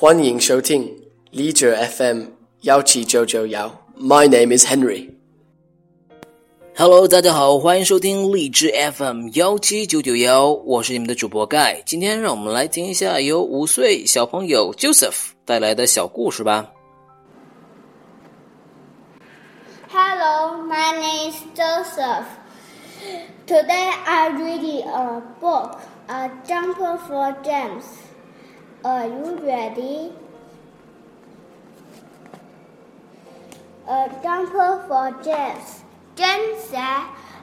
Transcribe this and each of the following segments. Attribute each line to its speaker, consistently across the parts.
Speaker 1: 欢迎收听荔枝 FM 幺七九九幺。My name is Henry.
Speaker 2: Hello，大家好，欢迎收听荔枝 FM 幺七九九幺，我是你们的主播盖。今天让我们来听一下由五岁小朋友 Joseph 带来的小故事吧。
Speaker 3: Hello, my name is Joseph. Today I'm reading a book, A Jumper for Gems. Are you ready? A jumper for Gems. Jen said,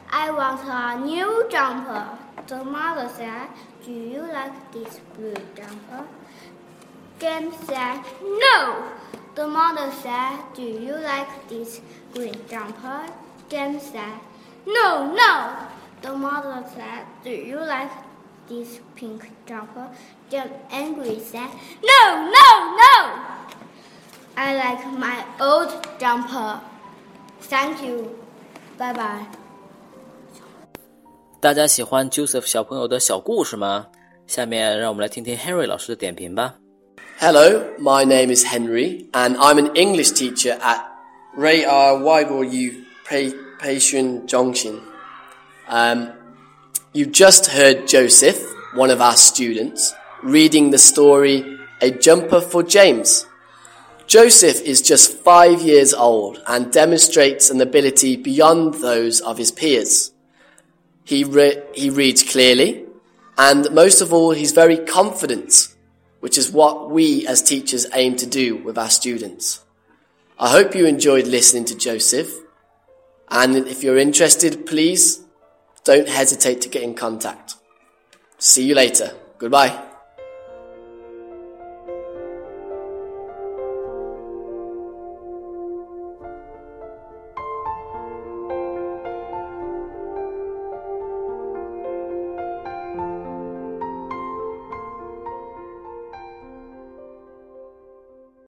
Speaker 3: I want a new jumper. The mother said, Do you like this blue jumper? Jen said, No. The mother said, Do you like this green jumper? Jen said, No, no. The mother said, Do you like this pink jumper? Jen angry said, No, no, no. I like my old jumper. Thank you. Bye bye.
Speaker 2: 大家喜欢 Joseph 小朋友的小故事吗？下面让我们来听听 Henry 老师的点评吧。
Speaker 1: Hello, my name is Henry, and I'm an English teacher at Ray R. Weigel U Patient Junction. Um, you just heard Joseph, one of our students, reading the story A Jumper for James. Joseph is just five years old and demonstrates an ability beyond those of his peers. He, re- he reads clearly, and most of all, he's very confident, which is what we as teachers aim to do with our students. I hope you enjoyed listening to Joseph, and if you're interested, please don't hesitate to get in contact. See you later. Goodbye.